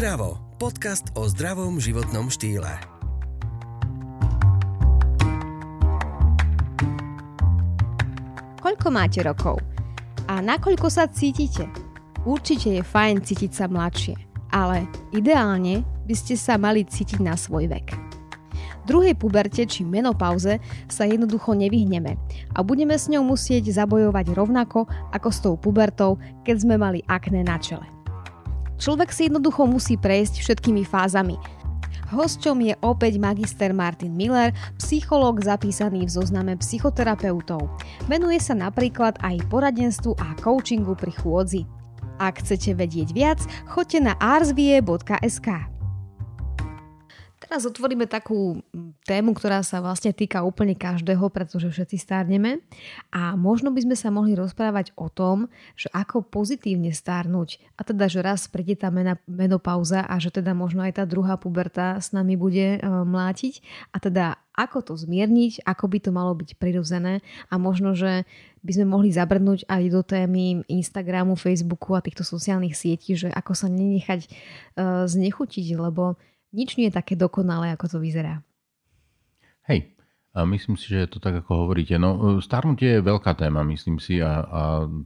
Zdravo. Podcast o zdravom životnom štýle. Koľko máte rokov? A nakoľko sa cítite? Určite je fajn cítiť sa mladšie, ale ideálne by ste sa mali cítiť na svoj vek. Druhej puberte či menopauze sa jednoducho nevyhneme a budeme s ňou musieť zabojovať rovnako ako s tou pubertou, keď sme mali akné na čele. Človek si jednoducho musí prejsť všetkými fázami. Hosťom je opäť magister Martin Miller, psychológ zapísaný v zozname psychoterapeutov. Venuje sa napríklad aj poradenstvu a coachingu pri chôdzi. Ak chcete vedieť viac, choďte na arsvie.sk. Teraz otvoríme takú tému, ktorá sa vlastne týka úplne každého, pretože všetci stárneme. A možno by sme sa mohli rozprávať o tom, že ako pozitívne stárnuť. A teda, že raz príde tá menopauza a že teda možno aj tá druhá puberta s nami bude e, mlátiť. A teda ako to zmierniť, ako by to malo byť prirodzené a možno, že by sme mohli zabrnúť aj do témy Instagramu, Facebooku a týchto sociálnych sietí, že ako sa nenechať uh, znechutiť, lebo nič nie je také dokonalé, ako to vyzerá. Hej, a myslím si, že je to tak, ako hovoríte. No, starnutie je veľká téma, myslím si, a, a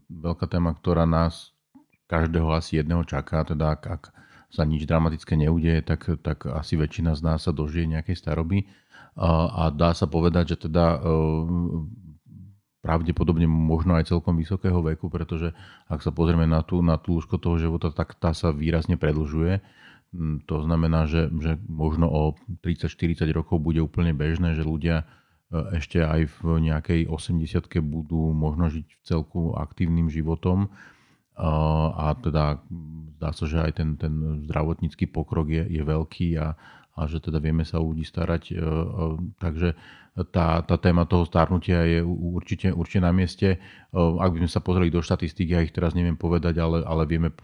veľká téma, ktorá nás každého asi jedného čaká, teda ak, ak sa nič dramatické neudeje, tak, tak asi väčšina z nás sa dožije nejakej staroby. A, a dá sa povedať, že teda e, pravdepodobne možno aj celkom vysokého veku, pretože ak sa pozrieme na tú, na tú toho života, tak tá sa výrazne predlžuje to znamená, že, že možno o 30-40 rokov bude úplne bežné, že ľudia e, ešte aj v nejakej 80 budú možno žiť v celku aktívnym životom a teda zdá sa, že aj ten, ten zdravotnícky pokrok je, je veľký a, a že teda vieme sa o ľudí starať. E, e, takže tá, tá téma toho starnutia je určite, určite na mieste. Ak by sme sa pozreli do štatistík, ja ich teraz neviem povedať, ale, ale vieme,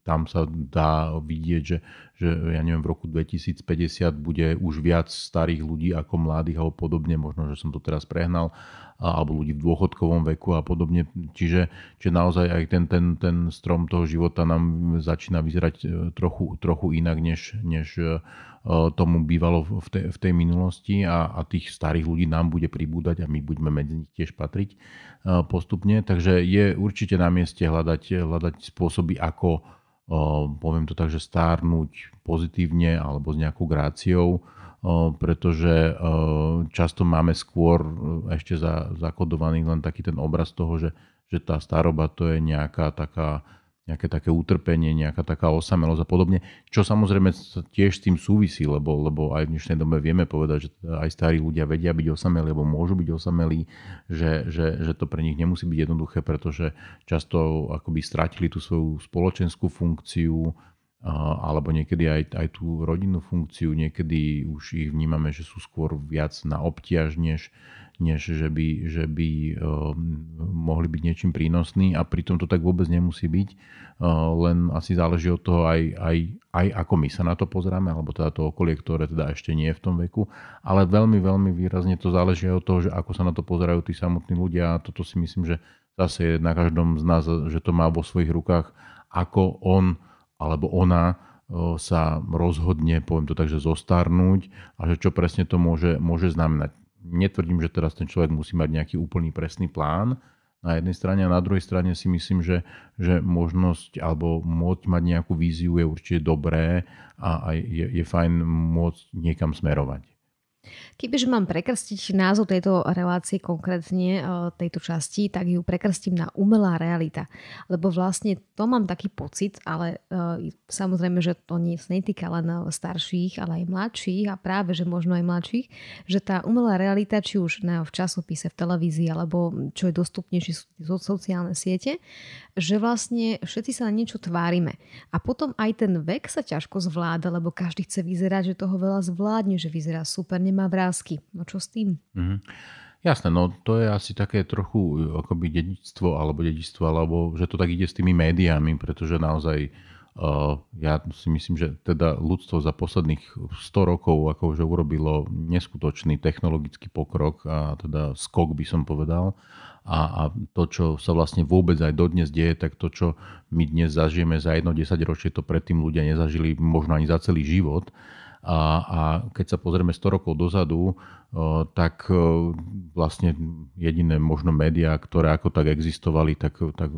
tam sa dá vidieť, že, že ja neviem, v roku 2050 bude už viac starých ľudí ako mladých alebo podobne, možno, že som to teraz prehnal, alebo ľudí v dôchodkovom veku a podobne. Čiže, čiže naozaj aj ten, ten, ten strom toho života nám začína vyzerať e, trochu, trochu inak, než, než e, tomu bývalo v tej, v tej minulosti a, a tých starých ľudí nám bude pribúdať a my budeme medzi nich tiež patriť postupne. Takže je určite na mieste hľadať, hľadať spôsoby, ako poviem to tak, že stárnuť pozitívne alebo s nejakou gráciou, pretože často máme skôr ešte zakodovaný len taký ten obraz toho, že, že tá staroba to je nejaká taká nejaké také utrpenie, nejaká taká osamelosť a podobne, čo samozrejme tiež s tým súvisí, lebo, lebo aj v dnešnej dobe vieme povedať, že aj starí ľudia vedia byť osamelí, alebo môžu byť osamelí, že, že, že to pre nich nemusí byť jednoduché, pretože často akoby stratili tú svoju spoločenskú funkciu, alebo niekedy aj, aj tú rodinnú funkciu, niekedy už ich vnímame, že sú skôr viac na obťaž, než, než že by, že by uh, mohli byť niečím prínosní a pritom to tak vôbec nemusí byť, uh, len asi záleží od toho aj, aj, aj ako my sa na to pozráme, alebo teda to okolie, ktoré teda ešte nie je v tom veku, ale veľmi, veľmi výrazne to záleží od toho, že ako sa na to pozerajú tí samotní ľudia. A toto si myslím, že zase je na každom z nás, že to má vo svojich rukách, ako on alebo ona sa rozhodne, poviem to tak, že zostarnúť a že čo presne to môže, môže znamenať. Netvrdím, že teraz ten človek musí mať nejaký úplný presný plán na jednej strane a na druhej strane si myslím, že, že možnosť alebo môcť mať nejakú víziu je určite dobré a, a je, je fajn môcť niekam smerovať. Kebyže mám prekrstiť názov tejto relácie konkrétne, e, tejto časti, tak ju prekrstím na umelá realita. Lebo vlastne to mám taký pocit, ale e, samozrejme, že to nie sa netýka len starších, ale aj mladších a práve, že možno aj mladších, že tá umelá realita, či už v časopise, v televízii, alebo čo je dostupnejšie sú sociálne siete, že vlastne všetci sa na niečo tvárime. A potom aj ten vek sa ťažko zvláda, lebo každý chce vyzerať, že toho veľa zvládne, že vyzerá super, nemá vrázky. No čo s tým? Mm-hmm. Jasné, no to je asi také trochu akoby dedičstvo alebo dedičstvo, alebo že to tak ide s tými médiami, pretože naozaj ja si myslím, že teda ľudstvo za posledných 100 rokov akože urobilo neskutočný technologický pokrok a teda skok by som povedal. A, a to, čo sa vlastne vôbec aj dodnes deje, tak to, čo my dnes zažijeme za jedno 10 ročie, to predtým ľudia nezažili možno ani za celý život. A, a keď sa pozrieme 100 rokov dozadu, tak vlastne jediné možno médiá, ktoré ako tak existovali, tak, tak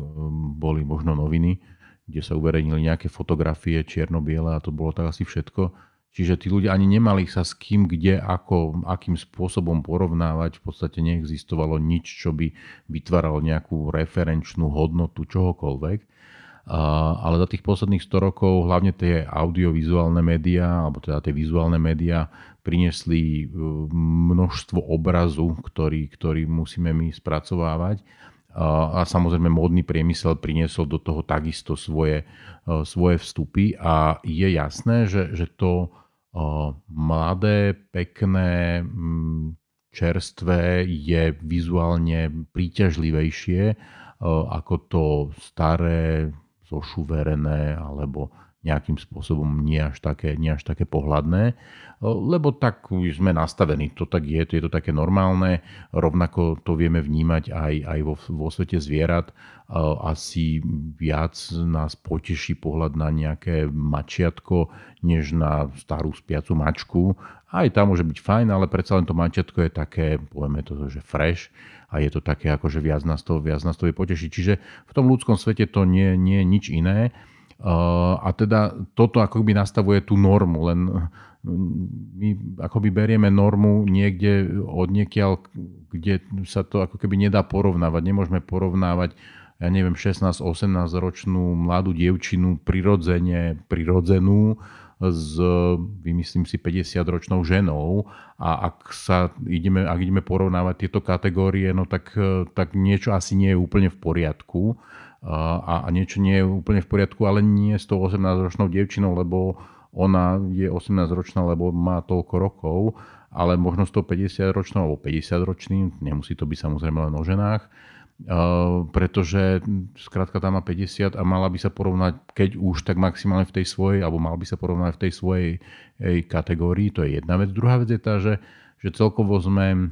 boli možno noviny kde sa uverejnili nejaké fotografie čierno-biele a to bolo tak asi všetko. Čiže tí ľudia ani nemali sa s kým, kde, ako, akým spôsobom porovnávať. V podstate neexistovalo nič, čo by vytváralo nejakú referenčnú hodnotu čohokoľvek. Ale za tých posledných 100 rokov hlavne tie audiovizuálne médiá, alebo teda tie vizuálne médiá priniesli e, množstvo obrazu, ktorý, ktorý musíme my spracovávať. A samozrejme módny priemysel priniesol do toho takisto svoje, svoje vstupy. A je jasné, že, že to mladé, pekné, čerstvé je vizuálne príťažlivejšie ako to staré, zošuverené alebo nejakým spôsobom nie až také, nie až také pohľadné, lebo tak sme nastavení, to tak je, to je to také normálne, rovnako to vieme vnímať aj, aj vo, vo svete zvierat, asi viac nás poteší pohľad na nejaké mačiatko, než na starú spiacu mačku. Aj tam môže byť fajn, ale predsa len to mačiatko je také, povieme to, že fresh a je to také, akože viac nás to, viac nás to je potešiť. Čiže v tom ľudskom svete to nie, nie je nič iné. A teda toto akoby nastavuje tú normu, len my akoby berieme normu niekde od niekiaľ, kde sa to ako keby nedá porovnávať. Nemôžeme porovnávať, ja neviem, 16-18 ročnú mladú dievčinu prirodzene, prirodzenú s, vymyslím si, 50 ročnou ženou. A ak, sa ideme, ak ideme porovnávať tieto kategórie, no tak, tak niečo asi nie je úplne v poriadku. A, a niečo nie je úplne v poriadku, ale nie s tou 18-ročnou dievčinou, lebo ona je 18-ročná, lebo má toľko rokov, ale možno s tou 50-ročnou alebo 50-ročným, nemusí to byť samozrejme len o ženách, pretože skrátka tam má 50 a mala by sa porovnať, keď už, tak maximálne v tej svojej, alebo mal by sa porovnať v tej svojej jej kategórii, to je jedna vec. Druhá vec je tá, že, že celkovo sme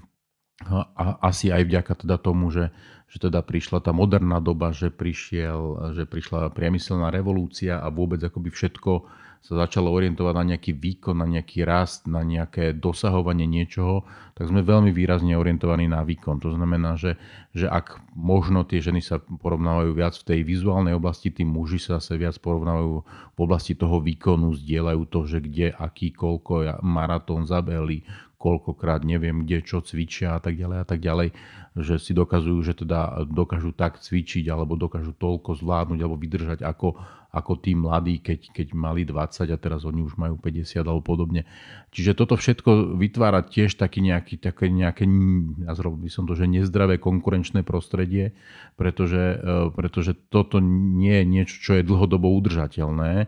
a asi aj vďaka teda tomu, že že teda prišla tá moderná doba, že, prišiel, že prišla priemyselná revolúcia a vôbec akoby všetko sa začalo orientovať na nejaký výkon, na nejaký rast, na nejaké dosahovanie niečoho, tak sme veľmi výrazne orientovaní na výkon. To znamená, že, že ak možno tie ženy sa porovnávajú viac v tej vizuálnej oblasti, tí muži sa zase viac porovnávajú v oblasti toho výkonu, zdieľajú to, že kde, aký, koľko maratón zabehli, koľkokrát neviem kde, čo cvičia a tak ďalej a tak ďalej, že si dokazujú, že teda dokážu tak cvičiť alebo dokážu toľko zvládnuť alebo vydržať ako ako tí mladí, keď, keď mali 20 a teraz oni už majú 50 alebo podobne. Čiže toto všetko vytvára tiež taký nejaký, také nejaké, nazval by som to, že nezdravé konkurenčné prostredie, pretože, e, pretože toto nie je niečo, čo je dlhodobo udržateľné. E,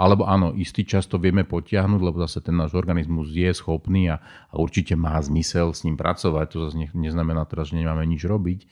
alebo áno, istý čas to vieme potiahnuť, lebo zase ten náš organizmus je schopný a, a určite má zmysel s ním pracovať. To zase neznamená teraz, že nemáme nič robiť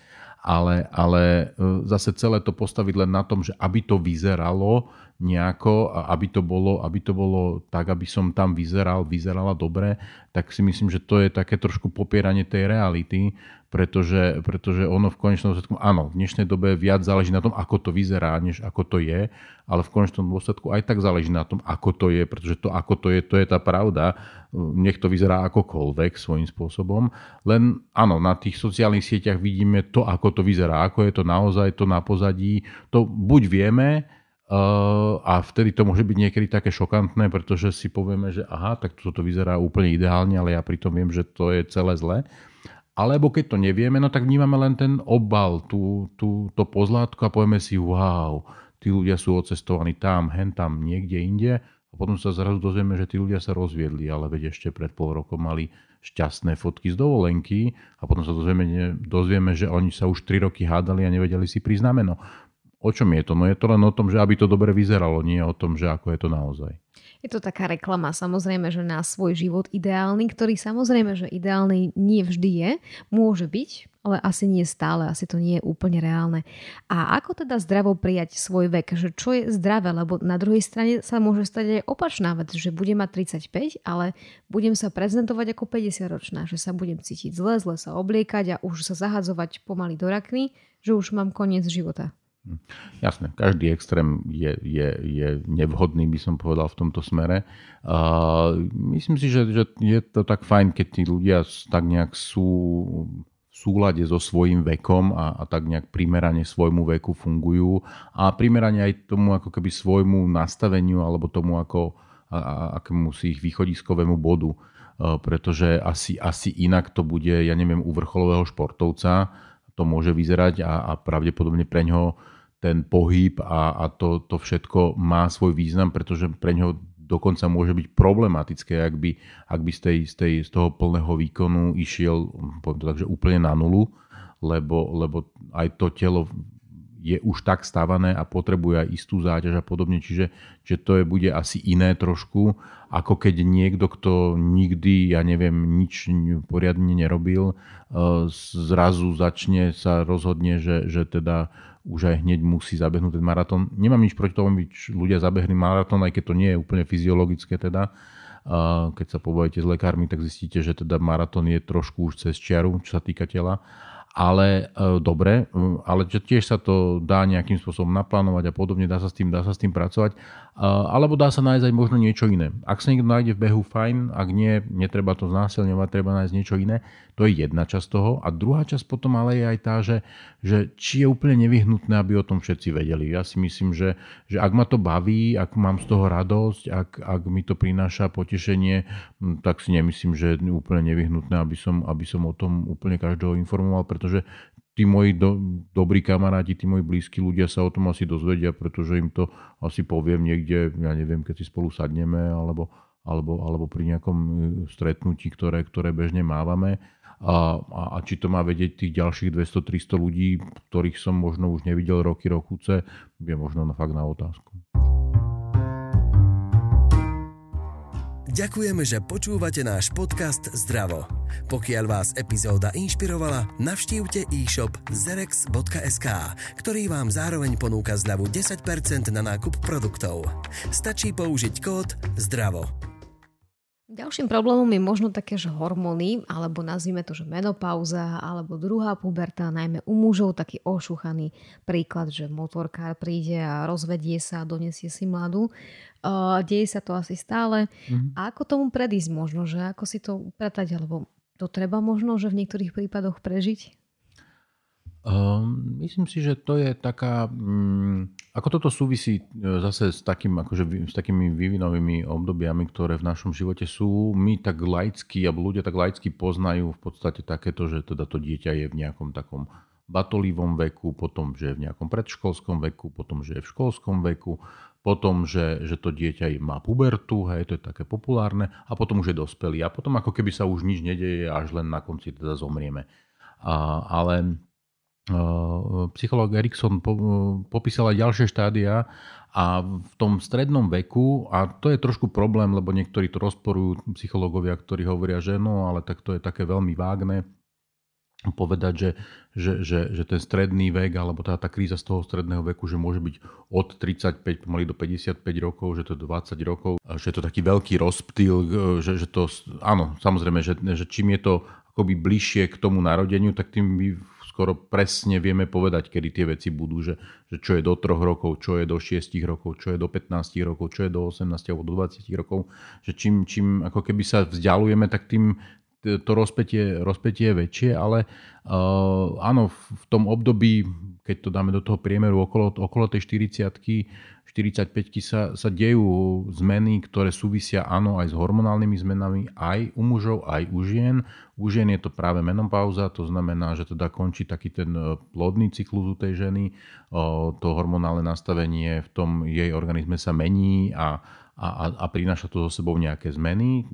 ale, ale e, zase celé to postaviť len na tom, že aby to vyzeralo nejako, aby to bolo, aby to bolo tak, aby som tam vyzeral, vyzerala dobre, tak si myslím, že to je také trošku popieranie tej reality, pretože, pretože ono v konečnom dôsledku, áno, v dnešnej dobe viac záleží na tom, ako to vyzerá, než ako to je, ale v konečnom dôsledku aj tak záleží na tom, ako to je, pretože to, ako to je, to je tá pravda. Nech to vyzerá akokoľvek svojím spôsobom. Len áno, na tých sociálnych sieťach vidíme to, ako to vyzerá, ako je to naozaj to na pozadí. To buď vieme, Uh, a vtedy to môže byť niekedy také šokantné, pretože si povieme, že aha, tak toto vyzerá úplne ideálne, ale ja pritom viem, že to je celé zle. Alebo keď to nevieme, no tak vnímame len ten obal, tú, tú, to pozlátko a povieme si, wow, tí ľudia sú odcestovaní tam, hen tam, niekde inde. A potom sa zrazu dozvieme, že tí ľudia sa rozviedli, ale veď ešte pred pol rokom mali šťastné fotky z dovolenky a potom sa dozvieme, dozvieme, že oni sa už 3 roky hádali a nevedeli si priznameno. O čom je to? No je to len o tom, že aby to dobre vyzeralo, nie o tom, že ako je to naozaj. Je to taká reklama, samozrejme, že na svoj život ideálny, ktorý samozrejme, že ideálny nie vždy je, môže byť, ale asi nie stále, asi to nie je úplne reálne. A ako teda zdravo prijať svoj vek, že čo je zdravé, lebo na druhej strane sa môže stať aj opačná vec, že budem mať 35, ale budem sa prezentovať ako 50 ročná, že sa budem cítiť zle, zle sa obliekať a už sa zahadzovať pomaly do rakny, že už mám koniec života. Jasné, každý extrém je, je, je nevhodný, by som povedal, v tomto smere. Uh, myslím si, že, že je to tak fajn, keď tí ľudia tak nejak sú v súlade so svojím vekom a, a tak nejak primerane svojmu veku fungujú a primerane aj tomu ako keby svojmu nastaveniu alebo tomu ako a, a, akému si ich východiskovému bodu. Uh, pretože asi, asi inak to bude, ja neviem, u vrcholového športovca to môže vyzerať a, a pravdepodobne pre ňoho ten pohyb a, a to, to všetko má svoj význam, pretože pre ňoho dokonca môže byť problematické, ak by, ak by z, tej, z, tej, z toho plného výkonu išiel, to tak, že úplne na nulu, lebo, lebo aj to telo je už tak stavané a potrebuje aj istú záťaž a podobne, čiže že to je, bude asi iné trošku, ako keď niekto, kto nikdy, ja neviem, nič poriadne nerobil, e, zrazu začne sa rozhodne, že, že teda už aj hneď musí zabehnúť ten maratón. Nemám nič proti tomu, aby ľudia zabehli maratón, aj keď to nie je úplne fyziologické teda. Keď sa pobavíte s lekármi, tak zistíte, že teda maratón je trošku už cez čiaru, čo sa týka tela ale e, dobre, ale tiež sa to dá nejakým spôsobom naplánovať a podobne, dá sa s tým, dá sa s tým pracovať, alebo dá sa nájsť aj možno niečo iné. Ak sa niekto nájde v behu, fajn, ak nie, netreba to znásilňovať, treba nájsť niečo iné. To je jedna časť toho. A druhá časť potom ale je aj tá, že, že či je úplne nevyhnutné, aby o tom všetci vedeli. Ja si myslím, že, že ak ma to baví, ak mám z toho radosť, ak, ak mi to prináša potešenie, tak si nemyslím, že je úplne nevyhnutné, aby som, aby som o tom úplne každého informoval, pretože tí moji do, dobrí kamaráti, tí moji blízki ľudia sa o tom asi dozvedia, pretože im to asi poviem niekde, ja neviem, keď si spolu sadneme, alebo, alebo, alebo pri nejakom e, stretnutí, ktoré, ktoré bežne mávame. A, a, a či to má vedieť tých ďalších 200-300 ľudí, ktorých som možno už nevidel roky, rokuce, je možno na fakt na otázku. Ďakujeme, že počúvate náš podcast Zdravo. Pokiaľ vás epizóda inšpirovala, navštívte e-shop zerex.sk, ktorý vám zároveň ponúka zľavu 10% na nákup produktov. Stačí použiť kód ZDRAVO. Ďalším problémom je možno také, že hormóny, alebo nazvime to, že menopauza, alebo druhá puberta, najmä u mužov, taký ošúchaný príklad, že motorkár príde a rozvedie sa a donesie si mladú. Uh, deje sa to asi stále. Mm-hmm. A ako tomu predísť možno, že ako si to upratať, alebo to treba možno, že v niektorých prípadoch prežiť? Um, myslím si, že to je taká... Um, ako toto súvisí e, zase s, takým, akože, s takými vývinovými obdobiami, ktoré v našom živote sú. My tak laicky, alebo ľudia tak laicky poznajú v podstate takéto, že teda to dieťa je v nejakom takom batolivom veku, potom, že je v nejakom predškolskom veku, potom, že je v školskom veku, potom, že, že to dieťa má pubertu, hej, to je také populárne, a potom už je dospelý. A potom ako keby sa už nič nedeje, až len na konci teda zomrieme. A, ale psychológ Erikson popísal aj ďalšie štádia a v tom strednom veku, a to je trošku problém, lebo niektorí to rozporujú, psychológovia, ktorí hovoria, že no, ale tak to je také veľmi vágne, povedať, že, že, že, že ten stredný vek, alebo tá, tá kríza z toho stredného veku, že môže byť od 35 pomaly do 55 rokov, že to je 20 rokov, že je to taký veľký rozptýl, že, že to, áno, samozrejme, že, že čím je to akoby bližšie k tomu narodeniu, tak tým by skoro presne vieme povedať, kedy tie veci budú, že, že čo je do 3 rokov, čo je do 6 rokov, čo je do 15 rokov, čo je do 18 alebo do 20 rokov, že čím, čím ako keby sa vzdialujeme, tak tým to rozpetie, rozpetie je väčšie, ale uh, áno, v tom období, keď to dáme do toho priemeru okolo, okolo tej 40 45 sa, sa dejú zmeny, ktoré súvisia áno aj s hormonálnymi zmenami, aj u mužov, aj u žien. U žien je to práve menopauza, to znamená, že teda končí taký ten e, plodný cyklus u tej ženy, to hormonálne nastavenie v tom jej organizme sa mení a, a, a prináša to so sebou nejaké zmeny.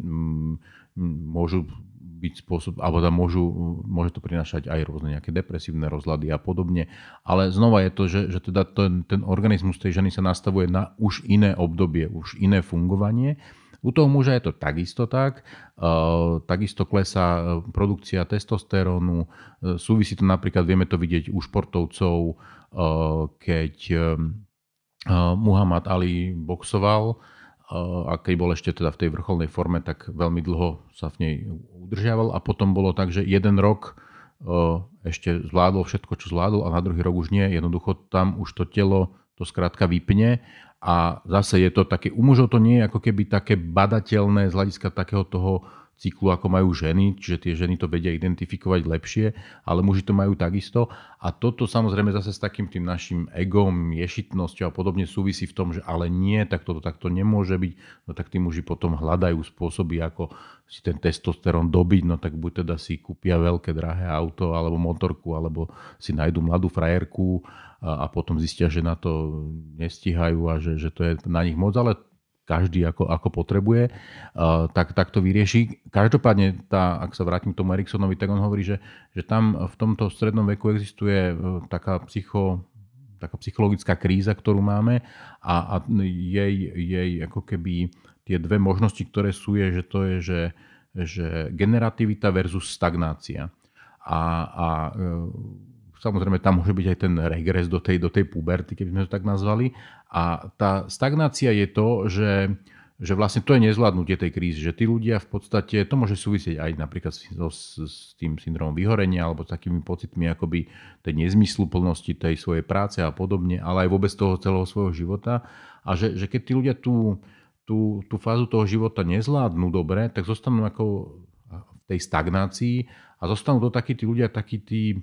Môžu byť spôsob, alebo tam môžu, môže to prinášať aj rôzne nejaké depresívne rozlady a podobne. Ale znova je to, že, že teda ten, ten organizmus tej ženy sa nastavuje na už iné obdobie, už iné fungovanie. U toho muža je to takisto tak. Uh, takisto klesá e, produkcia testosterónu. Uh, súvisí to napríklad, vieme to vidieť u športovcov, keď Muhammad Ali boxoval, a keď bol ešte teda v tej vrcholnej forme, tak veľmi dlho sa v nej udržiaval a potom bolo tak, že jeden rok ešte zvládol všetko, čo zvládol a na druhý rok už nie. Jednoducho tam už to telo to skrátka vypne a zase je to také, u mužov to nie je ako keby také badateľné z hľadiska takého toho cyklu, ako majú ženy, čiže tie ženy to vedia identifikovať lepšie, ale muži to majú takisto. A toto samozrejme zase s takým tým našim egom, ješitnosťou a podobne súvisí v tom, že ale nie, tak toto takto nemôže byť, no tak tí muži potom hľadajú spôsoby, ako si ten testosterón dobiť, no tak buď teda si kúpia veľké drahé auto alebo motorku, alebo si nájdu mladú frajerku a, a potom zistia, že na to nestíhajú a že, že to je na nich moc, ale každý ako, ako potrebuje, uh, tak, tak to vyrieši. Každopádne, tá, ak sa vrátim k tomu Eriksonovi, tak on hovorí, že, že tam v tomto strednom veku existuje uh, taká, psycho, taká psychologická kríza, ktorú máme a, a jej, jej ako keby tie dve možnosti, ktoré sú, je, že to je, že, že generativita versus stagnácia. A, a uh, Samozrejme, tam môže byť aj ten regres do tej, do tej puberty, keby sme to tak nazvali. A tá stagnácia je to, že, že vlastne to je nezvládnutie tej krízy, že tí ľudia v podstate, to môže súvisieť aj napríklad s, s, tým syndromom vyhorenia alebo s takými pocitmi akoby tej nezmysluplnosti tej svojej práce a podobne, ale aj vôbec toho celého svojho života. A že, že keď tí ľudia tú, tú, tú fázu toho života nezvládnu dobre, tak zostanú ako v tej stagnácii a zostanú to takí tí ľudia, takí tí,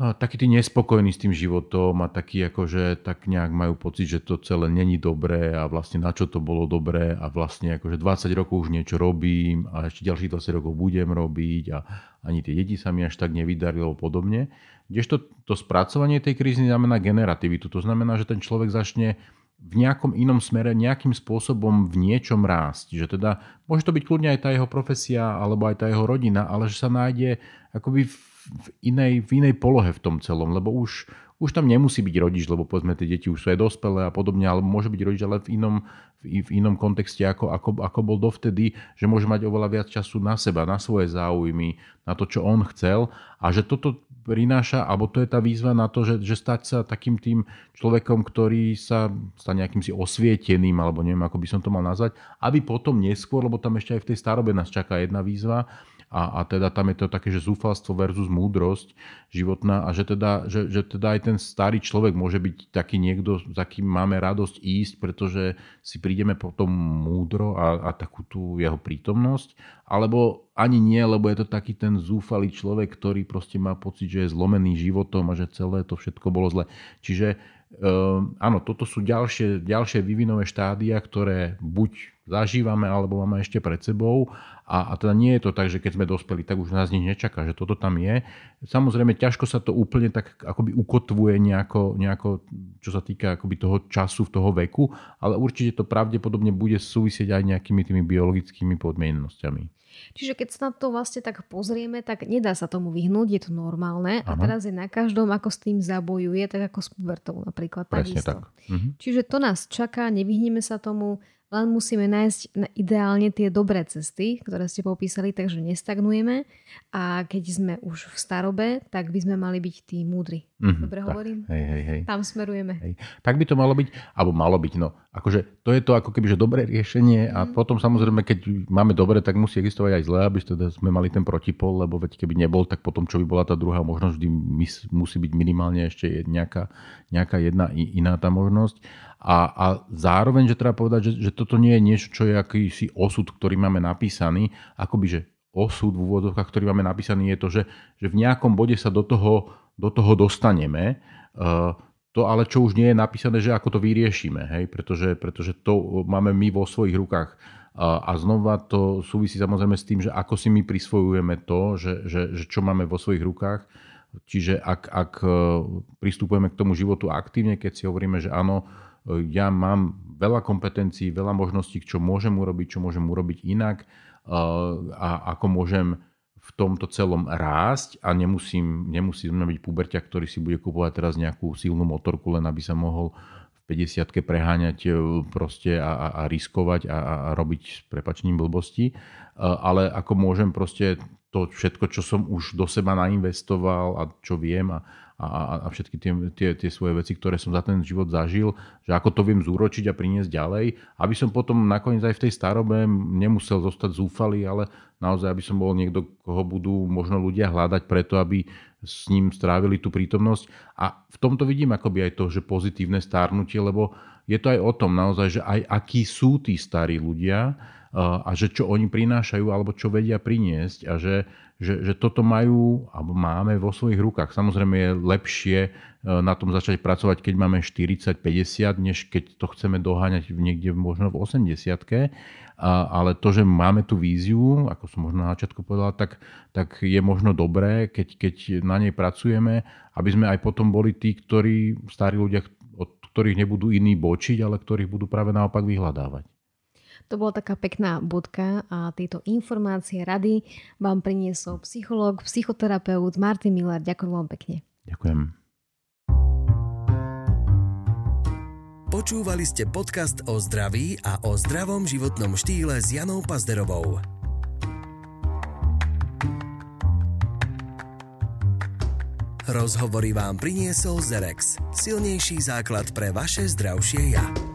taký tí nespokojní s tým životom a taký akože tak nejak majú pocit, že to celé není dobré a vlastne na čo to bolo dobré a vlastne akože 20 rokov už niečo robím a ešte ďalších 20 rokov budem robiť a ani tie deti sa mi až tak nevydarilo podobne. Kdežto to spracovanie tej krízy znamená generativitu. To znamená, že ten človek začne v nejakom inom smere, nejakým spôsobom v niečom rásť. Že teda, môže to byť kľudne aj tá jeho profesia alebo aj tá jeho rodina, ale že sa nájde akoby v v inej, v inej polohe v tom celom, lebo už, už tam nemusí byť rodič, lebo povedzme tie deti už sú aj dospelé a podobne, ale môže byť rodič ale v inom, v, inom kontexte, ako, ako, ako bol dovtedy, že môže mať oveľa viac času na seba, na svoje záujmy, na to, čo on chcel. A že toto prináša, alebo to je tá výzva na to, že, že stať sa takým tým človekom, ktorý sa stane nejakým si osvieteným, alebo neviem, ako by som to mal nazvať, aby potom neskôr, lebo tam ešte aj v tej starobe nás čaká jedna výzva, a, a teda tam je to také, že zúfalstvo versus múdrosť životná a že teda, že, že teda aj ten starý človek môže byť taký niekto, za kým máme radosť ísť, pretože si prídeme potom múdro a, a takú tú jeho prítomnosť, alebo ani nie, lebo je to taký ten zúfalý človek, ktorý proste má pocit, že je zlomený životom a že celé to všetko bolo zle. Čiže um, áno, toto sú ďalšie, ďalšie vyvinové štádia, ktoré buď zažívame alebo máme ešte pred sebou. A, a teda nie je to tak, že keď sme dospeli, tak už nás nič nečaká, že toto tam je. Samozrejme, ťažko sa to úplne tak akoby ukotvuje nejako, nejako čo sa týka akoby toho času, toho veku, ale určite to pravdepodobne bude súvisieť aj nejakými tými biologickými podmiennosťami. Čiže keď sa na to vlastne tak pozrieme, tak nedá sa tomu vyhnúť, je to normálne Aha. a teraz je na každom, ako s tým zabojuje, tak ako s pubertou napríklad. Presne takisto. tak. Mhm. Čiže to nás čaká, nevyhneme sa tomu, len musíme nájsť ideálne tie dobré cesty, ktoré ste popísali, takže nestagnujeme a keď sme už v starobe, tak by sme mali byť tí múdri. Mm-hmm, Dobre tak, hovorím? Hej, hej, hej. Tam smerujeme. Hej. Tak by to malo byť, alebo malo byť, no akože to je to ako keby, že dobré riešenie a mm. potom samozrejme, keď máme dobre, tak musí existovať aj zlé, aby teda sme mali ten protipol, lebo veď keby nebol, tak potom čo by bola tá druhá možnosť, vždy musí byť minimálne ešte nejaká, nejaká jedna iná tá možnosť. A, a zároveň, že treba povedať, že, že toto nie je niečo, čo je akýsi osud, ktorý máme napísaný, akoby, že osud v úvodzovkách, ktorý máme napísaný, je to, že, že v nejakom bode sa do toho, do toho dostaneme. Uh, to ale čo už nie je napísané, že ako to vyriešime, hej? Pretože, pretože to máme my vo svojich rukách. A, znova to súvisí samozrejme s tým, že ako si my prisvojujeme to, že, že, že čo máme vo svojich rukách. Čiže ak, ak e, pristupujeme k tomu životu aktívne, keď si hovoríme, že áno, ja mám veľa kompetencií, veľa možností, čo môžem urobiť, čo môžem urobiť inak a ako môžem v tomto celom rásť a nemusím, nemusím byť puberťak, ktorý si bude kupovať teraz nejakú silnú motorku, len aby sa mohol v 50 preháňať e, proste a, a, a riskovať a, a robiť s prepačením blbosti, ale ako môžem proste to všetko, čo som už do seba nainvestoval a čo viem a, a, a všetky tie, tie, tie svoje veci, ktoré som za ten život zažil, že ako to viem zúročiť a priniesť ďalej, aby som potom nakoniec aj v tej starobe nemusel zostať zúfalý, ale naozaj, aby som bol niekto, koho budú možno ľudia hľadať preto, aby s ním strávili tú prítomnosť. A v tomto vidím akoby aj to, že pozitívne stárnutie, lebo je to aj o tom naozaj, že aj akí sú tí starí ľudia, a že čo oni prinášajú alebo čo vedia priniesť a že, že, že toto majú alebo máme vo svojich rukách. Samozrejme je lepšie e, na tom začať pracovať, keď máme 40-50, než keď to chceme doháňať niekde možno v 80 ale to, že máme tú víziu, ako som možno na začiatku povedal, tak, tak je možno dobré, keď, keď na nej pracujeme, aby sme aj potom boli tí, ktorí, starí ľudia, od ktorých nebudú iní bočiť, ale ktorých budú práve naopak vyhľadávať. To bola taká pekná bodka a tieto informácie, rady vám priniesol psychológ, psychoterapeut Martin Miller. Ďakujem vám pekne. Ďakujem. Počúvali ste podcast o zdraví a o zdravom životnom štýle s Janou Pazderovou. Rozhovory vám priniesol Zerex. Silnejší základ pre vaše zdravšie ja.